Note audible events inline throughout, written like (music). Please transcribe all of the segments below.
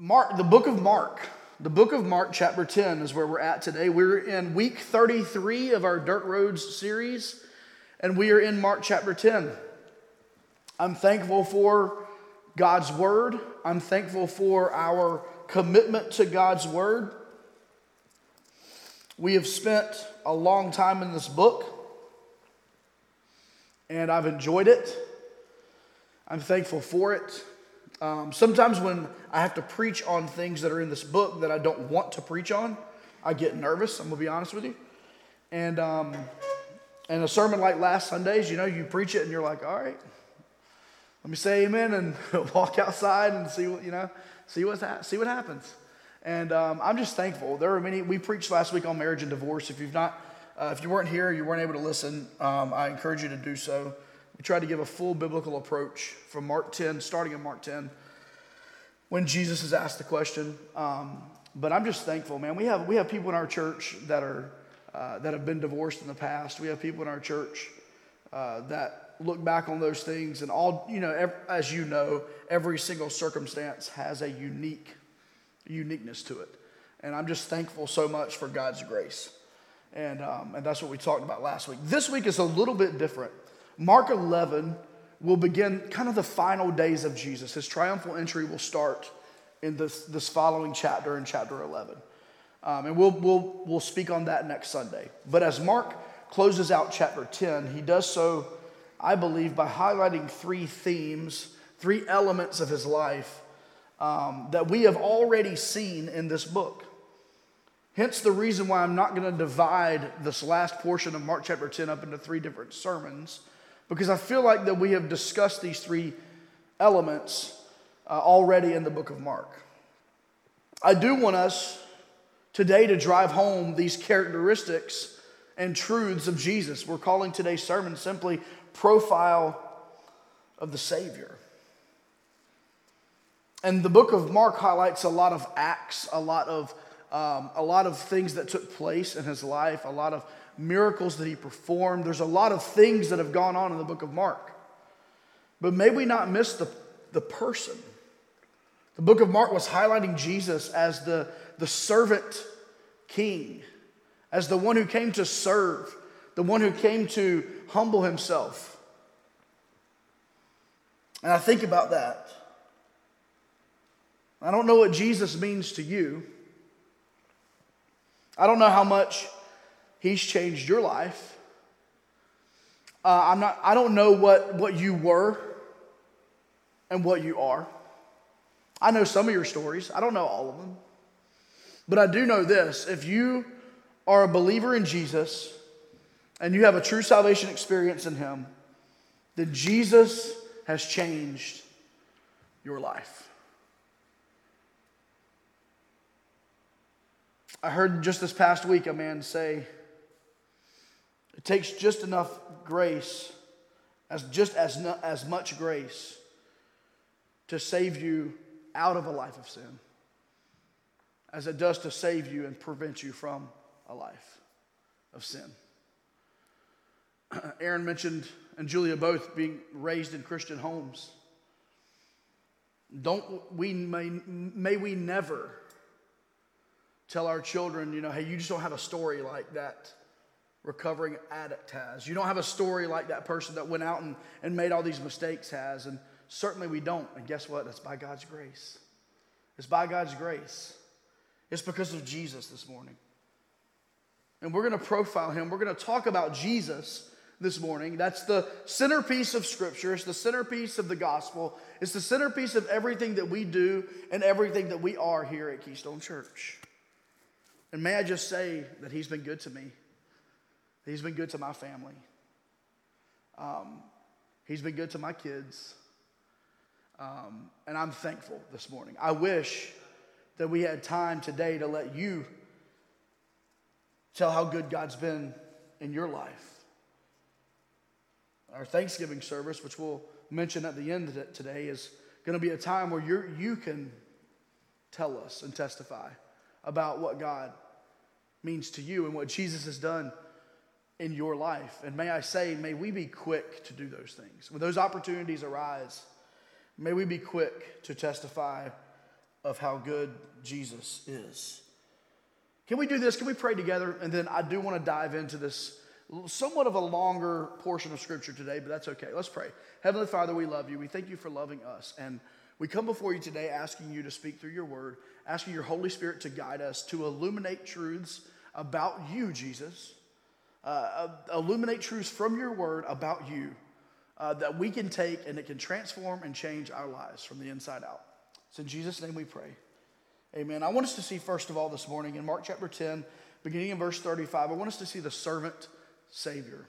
Mark, the book of Mark, the book of Mark, chapter 10, is where we're at today. We're in week 33 of our Dirt Roads series, and we are in Mark chapter 10. I'm thankful for God's word. I'm thankful for our commitment to God's word. We have spent a long time in this book, and I've enjoyed it. I'm thankful for it. Um, sometimes when I have to preach on things that are in this book that I don't want to preach on, I get nervous. I'm gonna be honest with you. And um, and a sermon like last Sunday's, you know, you preach it and you're like, all right, let me say amen and (laughs) walk outside and see what you know, see what's ha- see what happens. And um, I'm just thankful. There are many. We preached last week on marriage and divorce. If you've not, uh, if you weren't here, you weren't able to listen. Um, I encourage you to do so. We tried to give a full biblical approach from Mark 10, starting in Mark 10, when Jesus is asked the question. Um, but I'm just thankful, man. We have, we have people in our church that, are, uh, that have been divorced in the past. We have people in our church uh, that look back on those things. And all, you know, every, as you know, every single circumstance has a unique uniqueness to it. And I'm just thankful so much for God's grace. And, um, and that's what we talked about last week. This week is a little bit different. Mark 11 will begin kind of the final days of Jesus. His triumphal entry will start in this, this following chapter, in chapter 11. Um, and we'll, we'll, we'll speak on that next Sunday. But as Mark closes out chapter 10, he does so, I believe, by highlighting three themes, three elements of his life um, that we have already seen in this book. Hence, the reason why I'm not going to divide this last portion of Mark chapter 10 up into three different sermons because I feel like that we have discussed these three elements uh, already in the book of Mark. I do want us today to drive home these characteristics and truths of Jesus. We're calling today's sermon simply Profile of the Savior. And the book of Mark highlights a lot of acts, a lot of, um, a lot of things that took place in his life, a lot of miracles that he performed. There's a lot of things that have gone on in the book of Mark. But may we not miss the, the person. The book of Mark was highlighting Jesus as the, the servant king, as the one who came to serve, the one who came to humble himself. And I think about that. I don't know what Jesus means to you. I don't know how much He's changed your life. Uh, I'm not, I don't know what, what you were and what you are. I know some of your stories, I don't know all of them. But I do know this if you are a believer in Jesus and you have a true salvation experience in Him, then Jesus has changed your life. I heard just this past week a man say, takes just enough grace, as just as, as much grace, to save you out of a life of sin as it does to save you and prevent you from a life of sin. (clears throat) Aaron mentioned, and Julia both being raised in Christian homes. Don't we may, may we never tell our children, you know, hey, you just don't have a story like that recovering addict has. You don't have a story like that person that went out and, and made all these mistakes has. And certainly we don't. And guess what? It's by God's grace. It's by God's grace. It's because of Jesus this morning. And we're going to profile him. We're going to talk about Jesus this morning. That's the centerpiece of Scripture. It's the centerpiece of the gospel. It's the centerpiece of everything that we do and everything that we are here at Keystone Church. And may I just say that he's been good to me. He's been good to my family. Um, he's been good to my kids. Um, and I'm thankful this morning. I wish that we had time today to let you tell how good God's been in your life. Our Thanksgiving service, which we'll mention at the end today, is going to be a time where you you can tell us and testify about what God means to you and what Jesus has done in your life. And may I say, may we be quick to do those things. When those opportunities arise, may we be quick to testify of how good Jesus is. Can we do this? Can we pray together? And then I do want to dive into this somewhat of a longer portion of scripture today, but that's okay. Let's pray. Heavenly Father, we love you. We thank you for loving us. And we come before you today asking you to speak through your word, asking your Holy Spirit to guide us, to illuminate truths about you, Jesus, uh, uh, illuminate truths from your word about you uh, that we can take and it can transform and change our lives from the inside out. It's in Jesus' name we pray. Amen. I want us to see, first of all, this morning in Mark chapter 10, beginning in verse 35, I want us to see the servant Savior.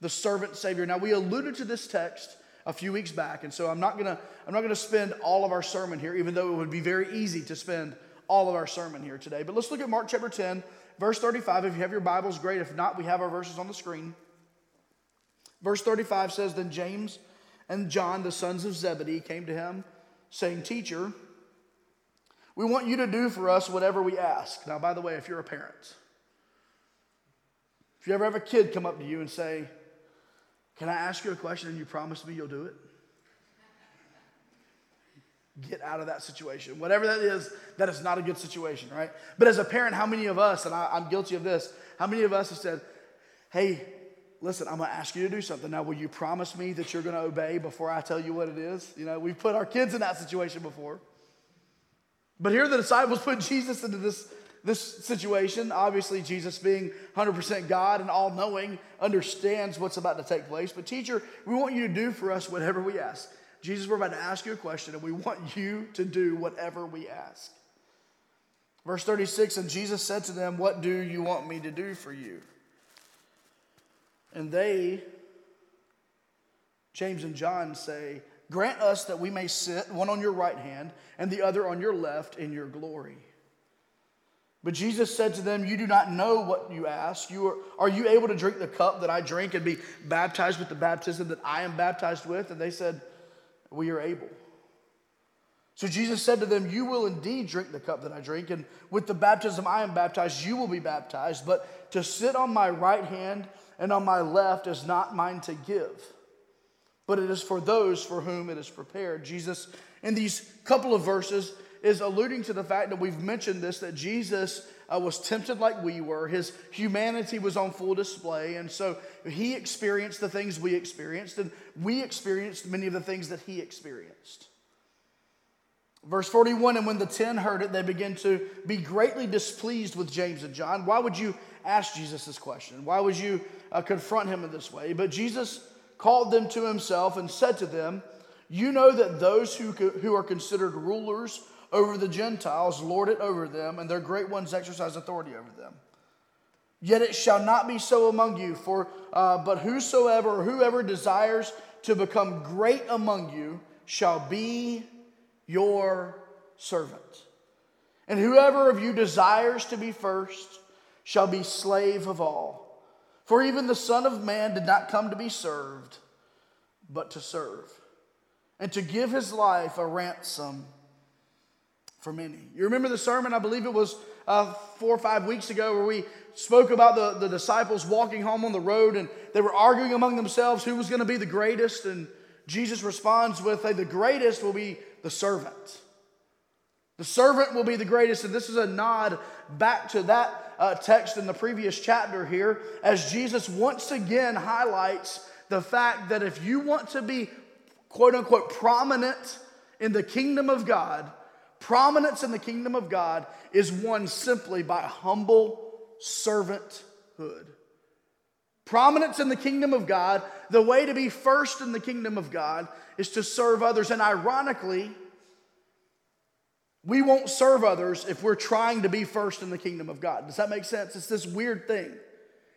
The servant Savior. Now, we alluded to this text a few weeks back, and so I'm not gonna, I'm not gonna spend all of our sermon here, even though it would be very easy to spend all of our sermon here today. But let's look at Mark chapter 10, verse 35. If you have your Bibles, great. If not, we have our verses on the screen. Verse 35 says, Then James and John, the sons of Zebedee, came to him, saying, Teacher, we want you to do for us whatever we ask. Now, by the way, if you're a parent, if you ever have a kid come up to you and say, Can I ask you a question and you promise me you'll do it? Get out of that situation. Whatever that is, that is not a good situation, right? But as a parent, how many of us, and I, I'm guilty of this, how many of us have said, Hey, listen, I'm to ask you to do something. Now, will you promise me that you're to obey before I tell you what it is? You know, we've put our kids in that situation before. But here the disciples put Jesus into this, this situation. Obviously, Jesus, being 100% God and all knowing, understands what's about to take place. But, teacher, we want you to do for us whatever we ask. Jesus, we're about to ask you a question, and we want you to do whatever we ask. Verse 36 And Jesus said to them, What do you want me to do for you? And they, James and John, say, Grant us that we may sit, one on your right hand and the other on your left, in your glory. But Jesus said to them, You do not know what you ask. You are, are you able to drink the cup that I drink and be baptized with the baptism that I am baptized with? And they said, We are able. So Jesus said to them, You will indeed drink the cup that I drink, and with the baptism I am baptized, you will be baptized. But to sit on my right hand and on my left is not mine to give but it is for those for whom it is prepared. Jesus, in these couple of verses, is alluding to the fact that we've mentioned this that Jesus uh, was tempted like we were. His humanity was on full display. And so he experienced the things we experienced, and we experienced many of the things that he experienced. Verse 41 And when the ten heard it, they began to be greatly displeased with James and John. Why would you ask Jesus this question? Why would you uh, confront him in this way? But Jesus called them to himself and said to them, You know that those who, who are considered rulers over the Gentiles lord it over them, and their great ones exercise authority over them. Yet it shall not be so among you, for uh, but whosoever or whoever desires to become great among you shall be your servant. And whoever of you desires to be first shall be slave of all. For even the Son of Man did not come to be served, but to serve, and to give his life a ransom for many. You remember the sermon, I believe it was uh, four or five weeks ago, where we spoke about the, the disciples walking home on the road and they were arguing among themselves who was going to be the greatest. And Jesus responds with, hey, the greatest will be the servant. The servant will be the greatest. And this is a nod back to that uh, text in the previous chapter here, as Jesus once again highlights the fact that if you want to be quote unquote prominent in the kingdom of God, prominence in the kingdom of God is won simply by humble servanthood. Prominence in the kingdom of God, the way to be first in the kingdom of God is to serve others. And ironically, we won't serve others if we're trying to be first in the kingdom of God. Does that make sense? It's this weird thing.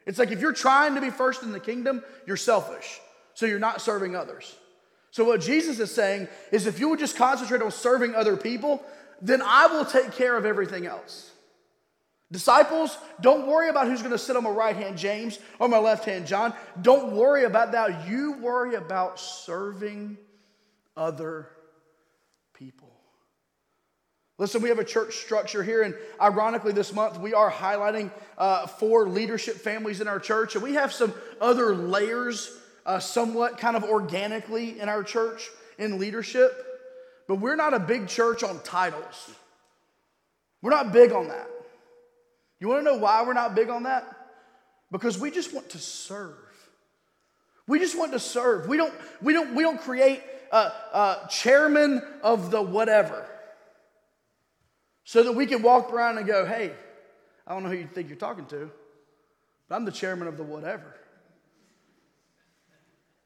It's like if you're trying to be first in the kingdom, you're selfish. So you're not serving others. So what Jesus is saying is if you would just concentrate on serving other people, then I will take care of everything else. Disciples, don't worry about who's going to sit on my right hand, James, or my left hand, John. Don't worry about that. You worry about serving other people. Listen, we have a church structure here, and ironically, this month we are highlighting uh, four leadership families in our church, and we have some other layers, uh, somewhat kind of organically in our church in leadership. but we're not a big church on titles. We're not big on that. You want to know why we're not big on that? Because we just want to serve. We just want to serve. We don't, we don't, we don't create a, a chairman of the whatever so that we can walk around and go, hey, I don't know who you think you're talking to, but I'm the chairman of the whatever.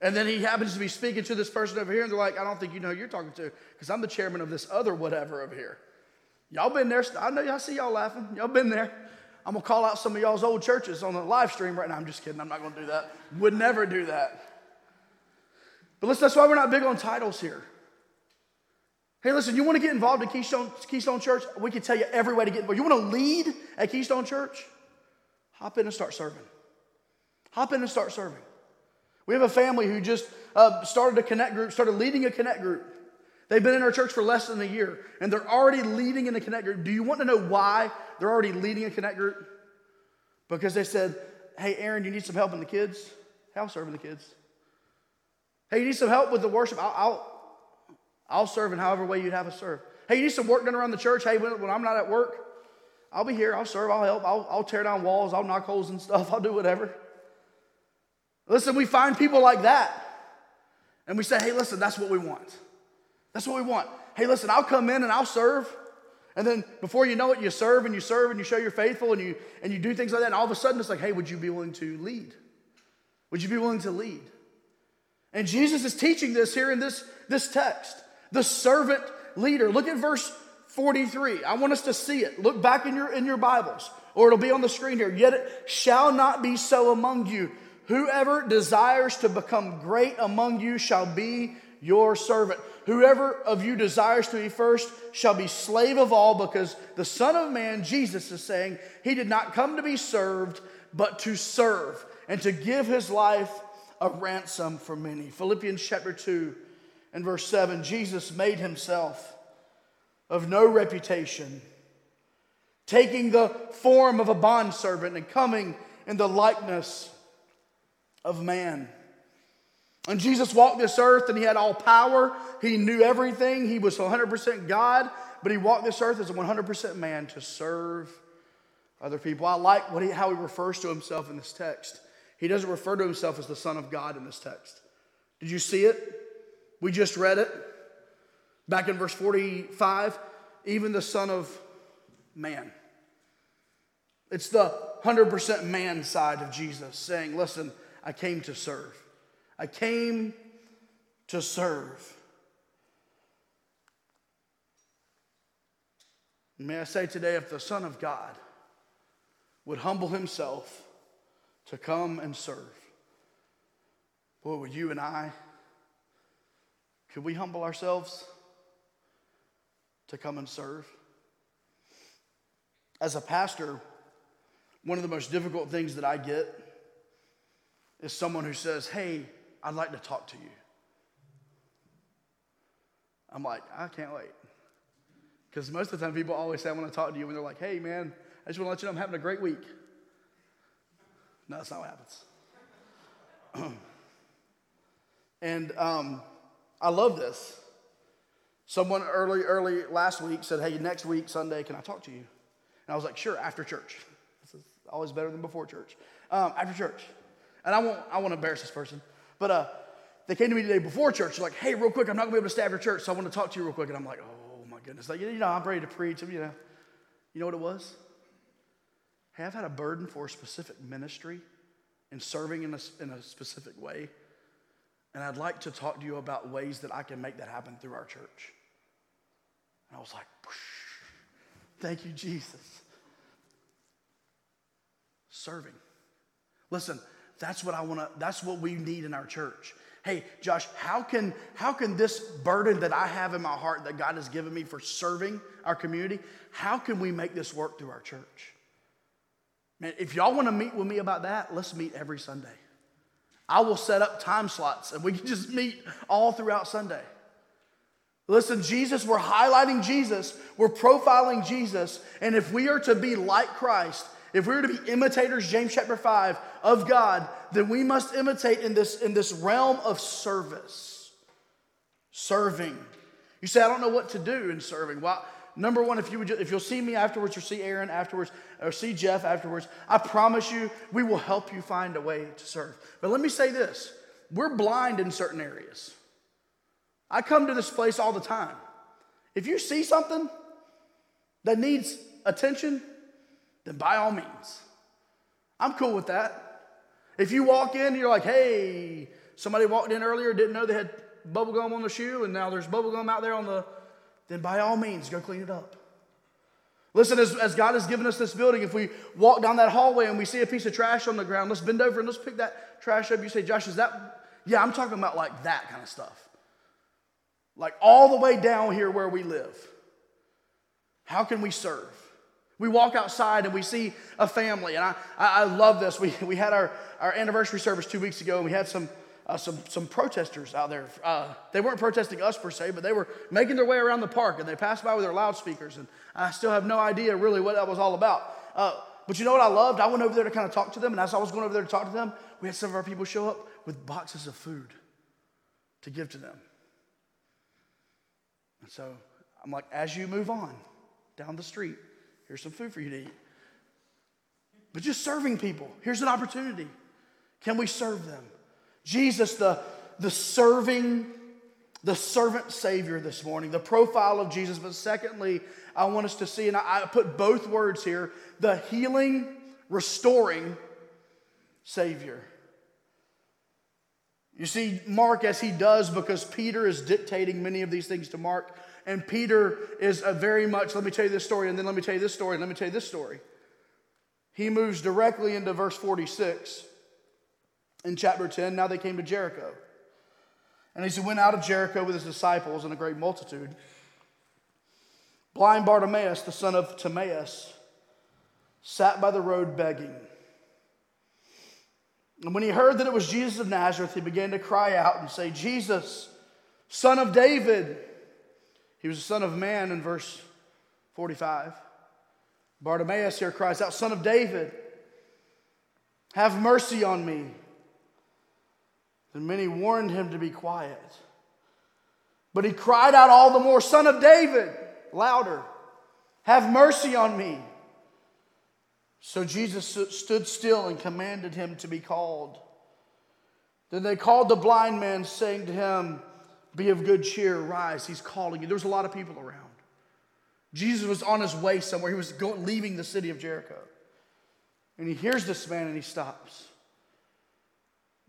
And then he happens to be speaking to this person over here, and they're like, I don't think you know who you're talking to, because I'm the chairman of this other whatever over here. Y'all been there. I know y'all see y'all laughing. Y'all been there. I'm gonna call out some of y'all's old churches on the live stream right now. I'm just kidding. I'm not gonna do that. Would never do that. But listen, that's why we're not big on titles here. Hey, listen, you want to get involved in Keystone, Keystone Church? We can tell you every way to get involved. You want to lead at Keystone Church? Hop in and start serving. Hop in and start serving. We have a family who just uh, started a connect group, started leading a connect group. They've been in our church for less than a year, and they're already leading in a connect group. Do you want to know why they're already leading a connect group? Because they said, Hey, Aaron, you need some help in the kids? Hey, I'll serve in the kids. Hey, you need some help with the worship? I'll, I'll, I'll serve in however way you'd have us serve. Hey, you need some work done around the church? Hey, when, when I'm not at work, I'll be here. I'll serve. I'll help. I'll, I'll tear down walls. I'll knock holes and stuff. (laughs) I'll do whatever. Listen, we find people like that. And we say, hey, listen, that's what we want. That's what we want. Hey, listen, I'll come in and I'll serve. And then before you know it, you serve and you serve and you show you're faithful and you and you do things like that. And all of a sudden it's like, hey, would you be willing to lead? Would you be willing to lead? And Jesus is teaching this here in this, this text. The servant leader. Look at verse 43. I want us to see it. Look back in your in your Bibles, or it'll be on the screen here. Yet it shall not be so among you. Whoever desires to become great among you shall be your servant. Whoever of you desires to be first shall be slave of all, because the Son of Man, Jesus, is saying, He did not come to be served, but to serve and to give His life a ransom for many. Philippians chapter 2 and verse 7 Jesus made Himself of no reputation, taking the form of a bondservant and coming in the likeness of man. And Jesus walked this earth and he had all power. He knew everything. He was 100% God, but he walked this earth as a 100% man to serve other people. I like what he, how he refers to himself in this text. He doesn't refer to himself as the Son of God in this text. Did you see it? We just read it. Back in verse 45, even the Son of Man. It's the 100% man side of Jesus saying, Listen, I came to serve. I came to serve. May I say today, if the Son of God would humble himself to come and serve, boy, would you and I, could we humble ourselves to come and serve? As a pastor, one of the most difficult things that I get is someone who says, Hey, I'd like to talk to you. I'm like, I can't wait. Because most of the time, people always say, I want to talk to you And they're like, Hey, man, I just want to let you know I'm having a great week. No, that's not what happens. (clears throat) and um, I love this. Someone early, early last week said, Hey, next week, Sunday, can I talk to you? And I was like, Sure, after church. This is always better than before church. Um, after church and I won't, I won't embarrass this person, but uh, they came to me today before church. They're like, hey, real quick, I'm not gonna be able to stay after church, so I want to talk to you real quick. And I'm like, oh my goodness. Like, you know, I'm ready to preach. You know, you know what it was? Hey, I've had a burden for a specific ministry and serving in a, in a specific way. And I'd like to talk to you about ways that I can make that happen through our church. And I was like, thank you, Jesus. Serving. Listen, that's what I want to, that's what we need in our church. Hey, Josh, how can, how can this burden that I have in my heart that God has given me for serving our community, how can we make this work through our church? Man, if y'all want to meet with me about that, let's meet every Sunday. I will set up time slots and we can just meet all throughout Sunday. Listen, Jesus, we're highlighting Jesus, we're profiling Jesus, and if we are to be like Christ, if we were to be imitators, James chapter 5, of God, then we must imitate in this, in this realm of service. Serving. You say, I don't know what to do in serving. Well, number one, if, you would, if you'll see me afterwards or see Aaron afterwards or see Jeff afterwards, I promise you we will help you find a way to serve. But let me say this we're blind in certain areas. I come to this place all the time. If you see something that needs attention, then by all means, I'm cool with that. If you walk in, you're like, hey, somebody walked in earlier, didn't know they had bubble gum on the shoe, and now there's bubble gum out there on the, then by all means, go clean it up. Listen, as, as God has given us this building, if we walk down that hallway and we see a piece of trash on the ground, let's bend over and let's pick that trash up. You say, Josh, is that? Yeah, I'm talking about like that kind of stuff. Like all the way down here where we live. How can we serve? We walk outside and we see a family, and I, I, love this. We, we had our, our anniversary service two weeks ago, and we had some, uh, some, some protesters out there. Uh, they weren't protesting us per se, but they were making their way around the park, and they passed by with their loudspeakers, and I still have no idea really what that was all about. Uh, but you know what I loved? I went over there to kind of talk to them, and as I was going over there to talk to them, we had some of our people show up with boxes of food to give to them. And so I'm like, as you move on down the street, Here's some food for you to eat. But just serving people, here's an opportunity. Can we serve them? Jesus, the, the serving, the servant Savior this morning, the profile of Jesus. But secondly, I want us to see, and I, I put both words here the healing, restoring Savior. You see, Mark, as he does, because Peter is dictating many of these things to Mark, and Peter is a very much, let me tell you this story, and then let me tell you this story, and let me tell you this story. He moves directly into verse 46 in chapter 10. Now they came to Jericho. And as he went out of Jericho with his disciples and a great multitude, blind Bartimaeus, the son of Timaeus, sat by the road begging. And when he heard that it was Jesus of Nazareth, he began to cry out and say, Jesus, son of David, he was the son of man in verse 45. Bartimaeus here cries out, Son of David, have mercy on me. And many warned him to be quiet. But he cried out all the more, Son of David, louder, have mercy on me. So Jesus stood still and commanded him to be called. Then they called the blind man, saying to him, be of good cheer, rise. He's calling you. There was a lot of people around. Jesus was on his way somewhere. He was going, leaving the city of Jericho. And he hears this man and he stops.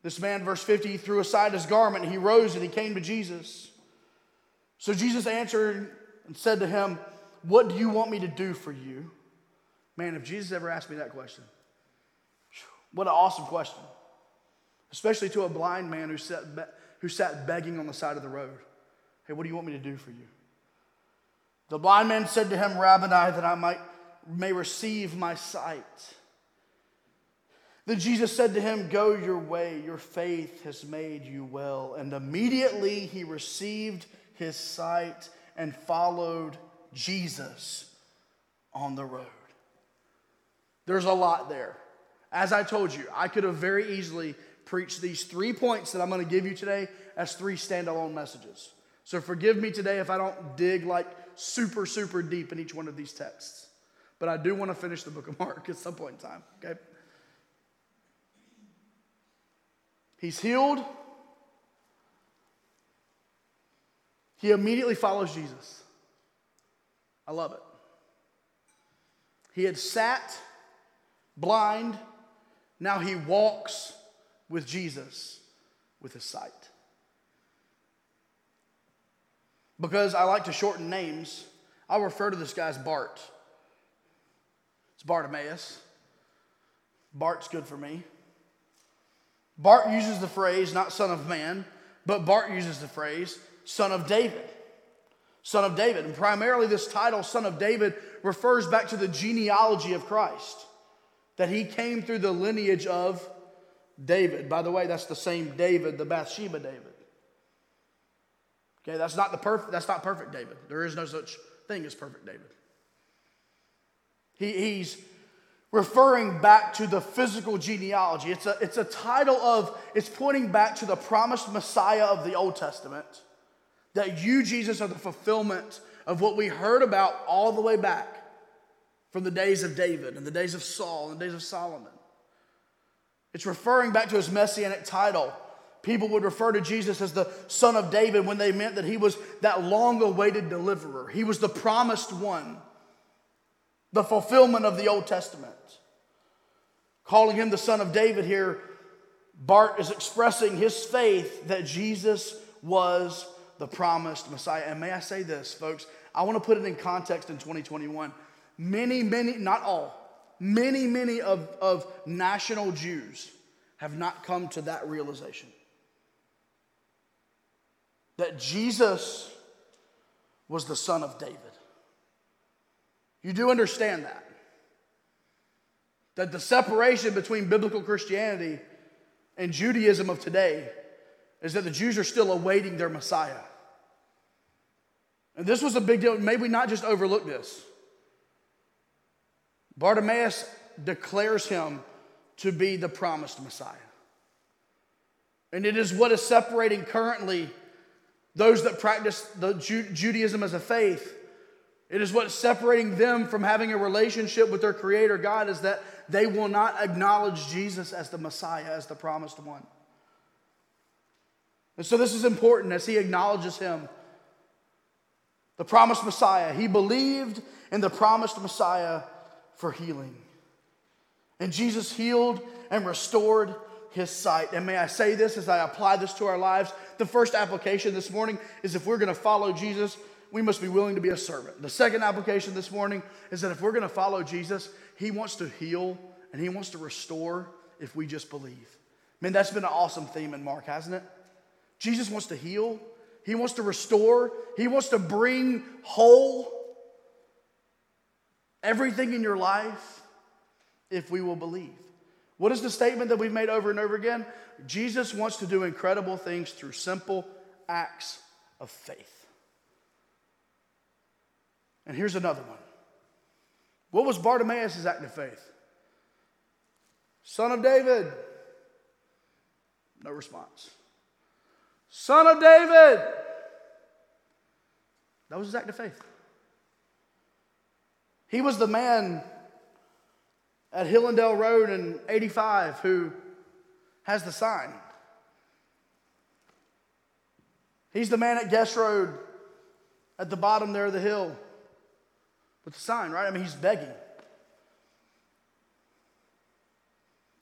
This man, verse 50, he threw aside his garment and he rose and he came to Jesus. So Jesus answered and said to him, What do you want me to do for you? Man, if Jesus ever asked me that question, what an awesome question. Especially to a blind man who sat who sat begging on the side of the road. Hey, what do you want me to do for you? The blind man said to him, Rabbi, that I might may receive my sight. Then Jesus said to him, Go your way, your faith has made you well. And immediately he received his sight and followed Jesus on the road. There's a lot there. As I told you, I could have very easily preach these three points that I'm going to give you today as three standalone messages. So forgive me today if I don't dig like super, super deep in each one of these texts. But I do want to finish the book of Mark (laughs) at some point in time, okay? He's healed. He immediately follows Jesus. I love it. He had sat blind, now he walks with Jesus with his sight. Because I like to shorten names, I'll refer to this guy as Bart. It's Bartimaeus. Bart's good for me. Bart uses the phrase, not son of man, but Bart uses the phrase, son of David. Son of David. And primarily, this title, son of David, refers back to the genealogy of Christ, that he came through the lineage of David. By the way, that's the same David, the Bathsheba David. Okay, that's not the perfect, that's not perfect David. There is no such thing as perfect David. He, he's referring back to the physical genealogy. It's a, it's a title of, it's pointing back to the promised Messiah of the Old Testament That you, Jesus, are the fulfillment of what we heard about all the way back from the days of David and the days of Saul and the days of Solomon. It's referring back to his messianic title. People would refer to Jesus as the son of David when they meant that he was that long awaited deliverer. He was the promised one, the fulfillment of the Old Testament. Calling him the son of David here, Bart is expressing his faith that Jesus was the promised Messiah. And may I say this, folks? I want to put it in context in 2021. Many, many, not all, many, many of, of national Jews have not come to that realization. That Jesus was the son of David. You do understand that. That the separation between biblical Christianity and Judaism of today is that the Jews are still awaiting their Messiah. And this was a big deal. Maybe we not just overlook this. Bartimaeus declares him to be the promised Messiah. And it is what is separating currently those that practice the Judaism as a faith. It is what's separating them from having a relationship with their Creator God is that they will not acknowledge Jesus as the Messiah, as the promised one. And so this is important as he acknowledges him, the promised Messiah. He believed in the promised Messiah for healing. And Jesus healed and restored his sight. And may I say this as I apply this to our lives? The first application this morning is if we're going to follow Jesus, we must be willing to be a servant. The second application this morning is that if we're going to follow Jesus, he wants to heal and he wants to restore if we just believe. Man, that's been an awesome theme in Mark, hasn't it? Jesus wants to heal, he wants to restore, he wants to bring whole everything in your life if we will believe. What is the statement that we've made over and over again? Jesus wants to do incredible things through simple acts of faith. And here's another one. What was Bartimaeus' act of faith? Son of David. No response. Son of David. That was his act of faith. He was the man at Hillendale Road in 85 who has the sign. He's the man at Guest Road at the bottom there of the hill with the sign, right? I mean, he's begging.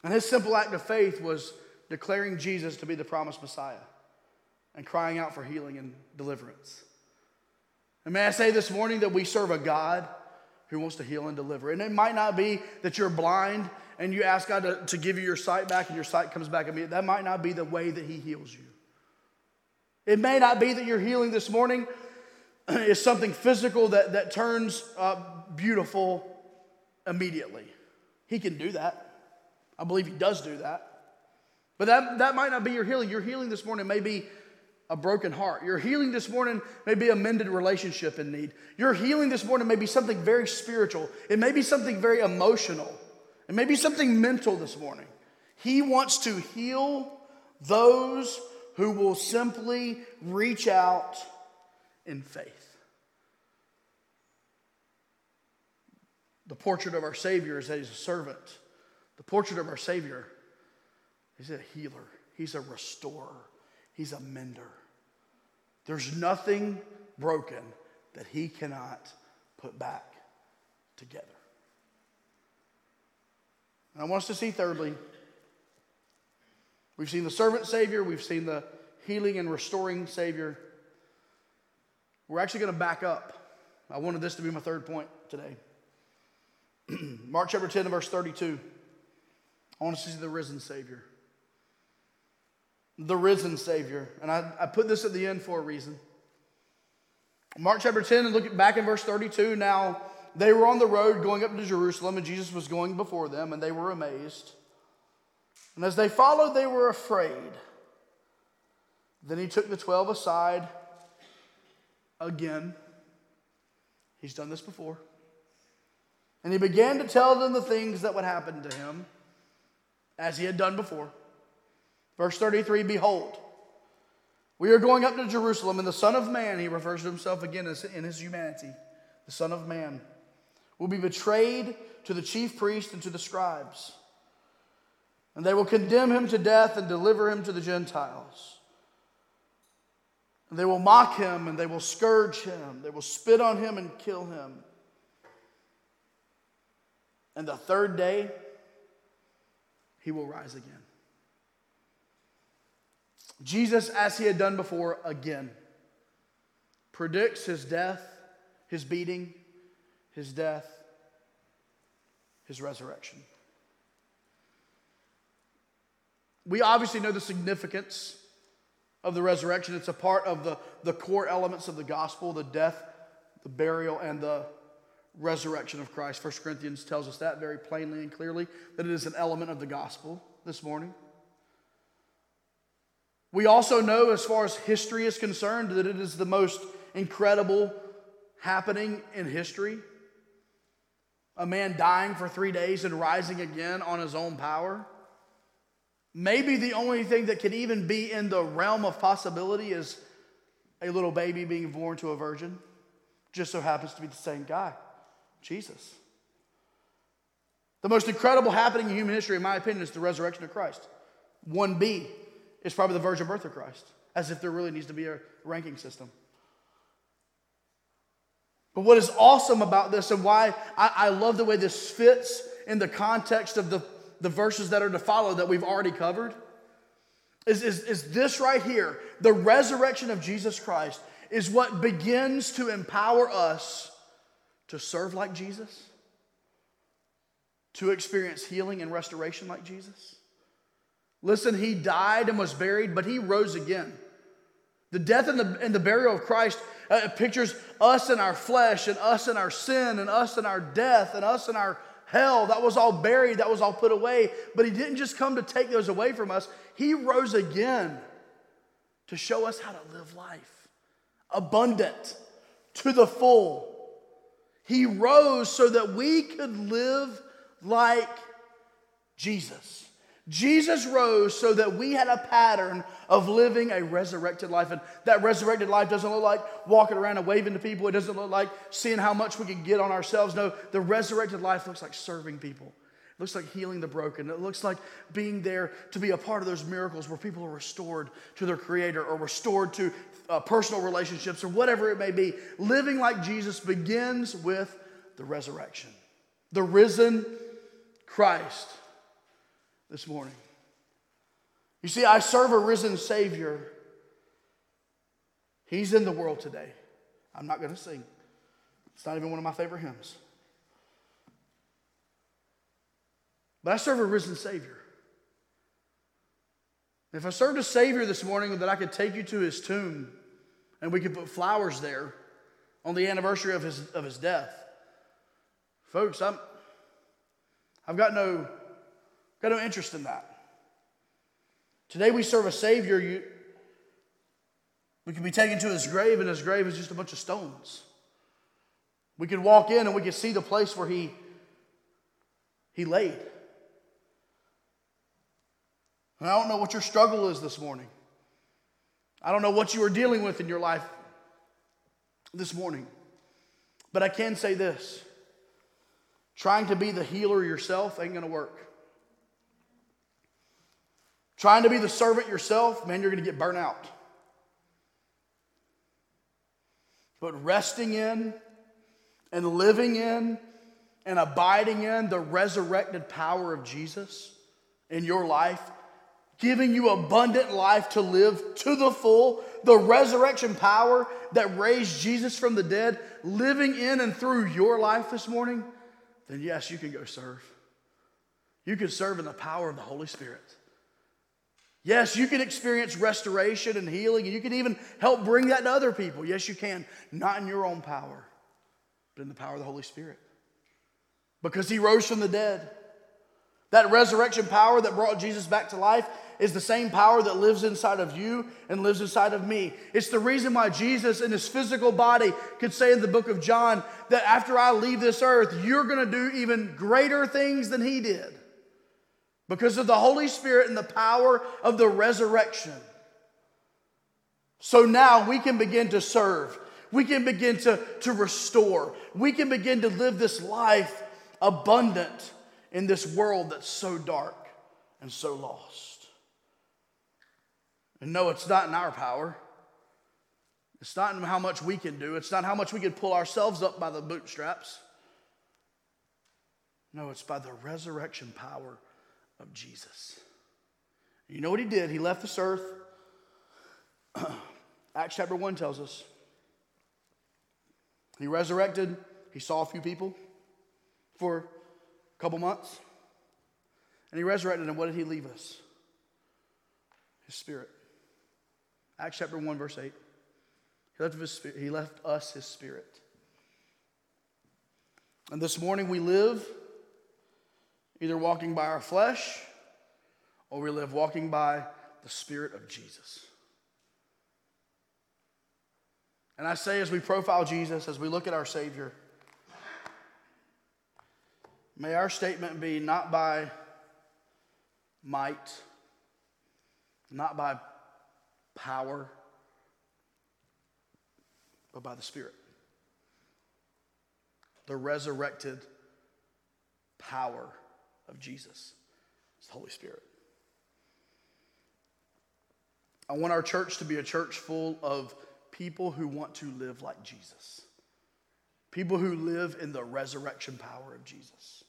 And his simple act of faith was declaring Jesus to be the promised Messiah and crying out for healing and deliverance. And may I say this morning that we serve a God who wants to heal and deliver. And it might not be that you're blind and you ask God to, to give you your sight back and your sight comes back immediately. That might not be the way that He heals you. It may not be that your healing this morning (clears throat) is something physical that, that turns uh, beautiful immediately. He can do that. I believe He does do that. But that, that might not be your healing. Your healing this morning may be a broken heart. Your healing this morning may be a mended relationship in need. Your healing this morning may be something very spiritual. It may be something very emotional. It may be something mental this morning. He wants to heal those who will simply reach out in faith. The portrait of our Savior is that He's a servant. The portrait of our Savior is a healer, He's a restorer, He's a mender. There's nothing broken that he cannot put back together. And I want us to see, thirdly, we've seen the servant Savior, we've seen the healing and restoring Savior. We're actually going to back up. I wanted this to be my third point today. (clears throat) Mark chapter 10 verse 32. I want us to see the risen Savior the risen Savior. And I, I put this at the end for a reason. Mark chapter 10, and look back in verse 32. Now, they were on the road going up to Jerusalem, and Jesus was going before them, and they were amazed. And as they followed, they were afraid. Then he took the 12 aside again. He's done this before. And he began to tell them the things that would happen to him, as he had done before. Verse 33 Behold, We are going up to Jerusalem, and the Son of Man, he refers to himself again as in his humanity, the Son of Man, will be betrayed to the chief priests and to the scribes. And they will condemn him to death and deliver him to the Gentiles. And they will mock him and they will scourge him. They will spit on him and kill him. And the third day, he will rise again. Jesus, as he had done before, again predicts his death, his beating, his death, his resurrection. We obviously know the significance of the resurrection. It's a part of the, the core elements of the gospel the death, the burial, and the resurrection of Christ. 1 Corinthians tells us that very plainly and clearly that it is an element of the gospel this morning. We also know, as far as history is concerned, that it is the most incredible happening in history. A man dying for three days and rising again on his own power. Maybe the only thing that could even be in the realm of possibility is a little baby being born to a virgin. Just so happens to be the same guy, Jesus. The most incredible happening in human history, in my opinion, is the resurrection of Christ. 1B is probably the virgin birth of Christ, as if there really needs to be a ranking system. But what is awesome about this and why I, I love the way this fits in the context of the the verses that are to follow that we've already covered is, is, is this right here. The resurrection of Jesus Christ is what begins to empower us to serve like Jesus, to experience healing and restoration like Jesus. Listen, he died and was buried, but he rose again. The death and the, and the burial of Christ uh, pictures us in our flesh and us in our sin and us in our death and us in our hell. That was all buried, that was all put away. But He didn't just come to take those away from us, He rose again to show us how to live life abundant to the full. He rose so that we could live like Jesus. Jesus rose so that we had a pattern of living a resurrected life. And that resurrected life doesn't look like walking around and waving to people. It doesn't look like seeing how much we can get on ourselves. No, the resurrected life looks like serving people. It looks like healing the broken. It looks like being there to be a part of those miracles where people are restored to their Creator or restored to uh, personal relationships or whatever it may be. Living like Jesus begins with the resurrection, the risen Christ this morning. You see, I serve a risen Savior. He's in the world today. I'm not going to sing, it's not even one of my favorite hymns. But I serve a risen Savior. If I served a Savior this morning that I could take you to his tomb and we could put flowers there on the anniversary of his, of his death, folks, I'm, I've got no Got no interest in that. Today we serve a Savior. You, we can be taken to his grave, and his grave is just a bunch of stones. We can walk in and we can see the place where he, he laid. And I don't know what your struggle is this morning. I don't know what you are dealing with in your life this morning. But I can say this trying to be the healer yourself ain't going to work. Trying to be the servant yourself, man, you're going to get burnt out. But resting in and living in and abiding in the resurrected power of Jesus in your life, giving you abundant life to live to the full, the resurrection power that raised Jesus from the dead, living in and through your life this morning, then yes, you can go serve. You can serve in the power of the Holy Spirit. Yes, you can experience restoration and healing, and you can even help bring that to other people. Yes, you can. Not in your own power, but in the power of the Holy Spirit. Because he rose from the dead. That resurrection power that brought Jesus back to life is the same power that lives inside of you and lives inside of me. It's the reason why Jesus, in his physical body, could say in the book of John that after I leave this earth, you're going to do even greater things than he did because of the Holy Spirit and the power of the resurrection. So now we can begin to serve. We can begin to, to restore. We can begin to live this life abundant in this world that's so dark and so lost. And no, it's not in our power. It's not in how much we can do. It's not how much we can pull ourselves up by the bootstraps. No, it's by the resurrection power of Jesus. You know what he did? He left this earth. (clears throat) Acts chapter 1 tells us. He resurrected. He saw a few people for a couple months. And he resurrected, and what did he leave us? His spirit. Acts chapter 1, verse 8. He left, his, he left us his spirit. And this morning we live either walking by our flesh or we live walking by the Spirit of Jesus. And I say, as we profile Jesus, as we look at our Savior, may our statement be not by might, not by power, but by the Spirit. The resurrected power of Jesus It's the Holy Spirit. I want our church to be a church full of people who want to live like Jesus, people who live in the resurrection power of Jesus.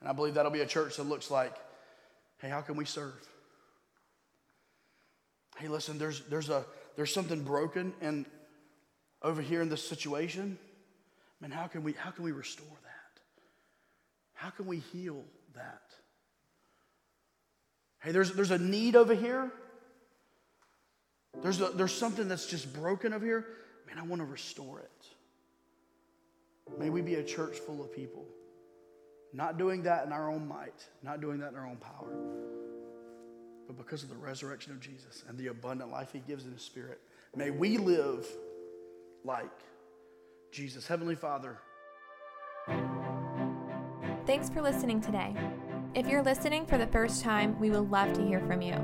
And I believe that'll be a church that looks like, hey, how can we serve? Hey, listen, there's, there's, a, there's something broken and over here in this situation. Man, how can we, how can we restore that? How can we heal that? Hey, there's, there's a need over here. There's, a, there's something that's just broken over here. Man, I want to restore it. May we be a church full of people, not doing that in our own might, not doing that in our own power, but because of the resurrection of Jesus and the abundant life he gives in his spirit. May we live like Jesus. Heavenly Father. Thanks for listening today. If you're listening for the first time, we would love to hear from you.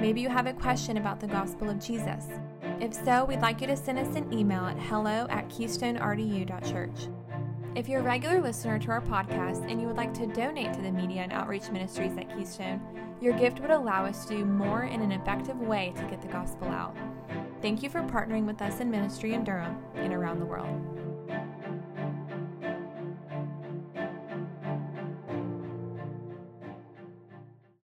Maybe you have a question about the gospel of Jesus. If so, we'd like you to send us an email at hello at keystonerdu.church. If you're a regular listener to our podcast and you would like to donate to the media and outreach ministries at Keystone, your gift would allow us to do more in an effective way to get the gospel out. Thank you for partnering with us in ministry in Durham and around the world.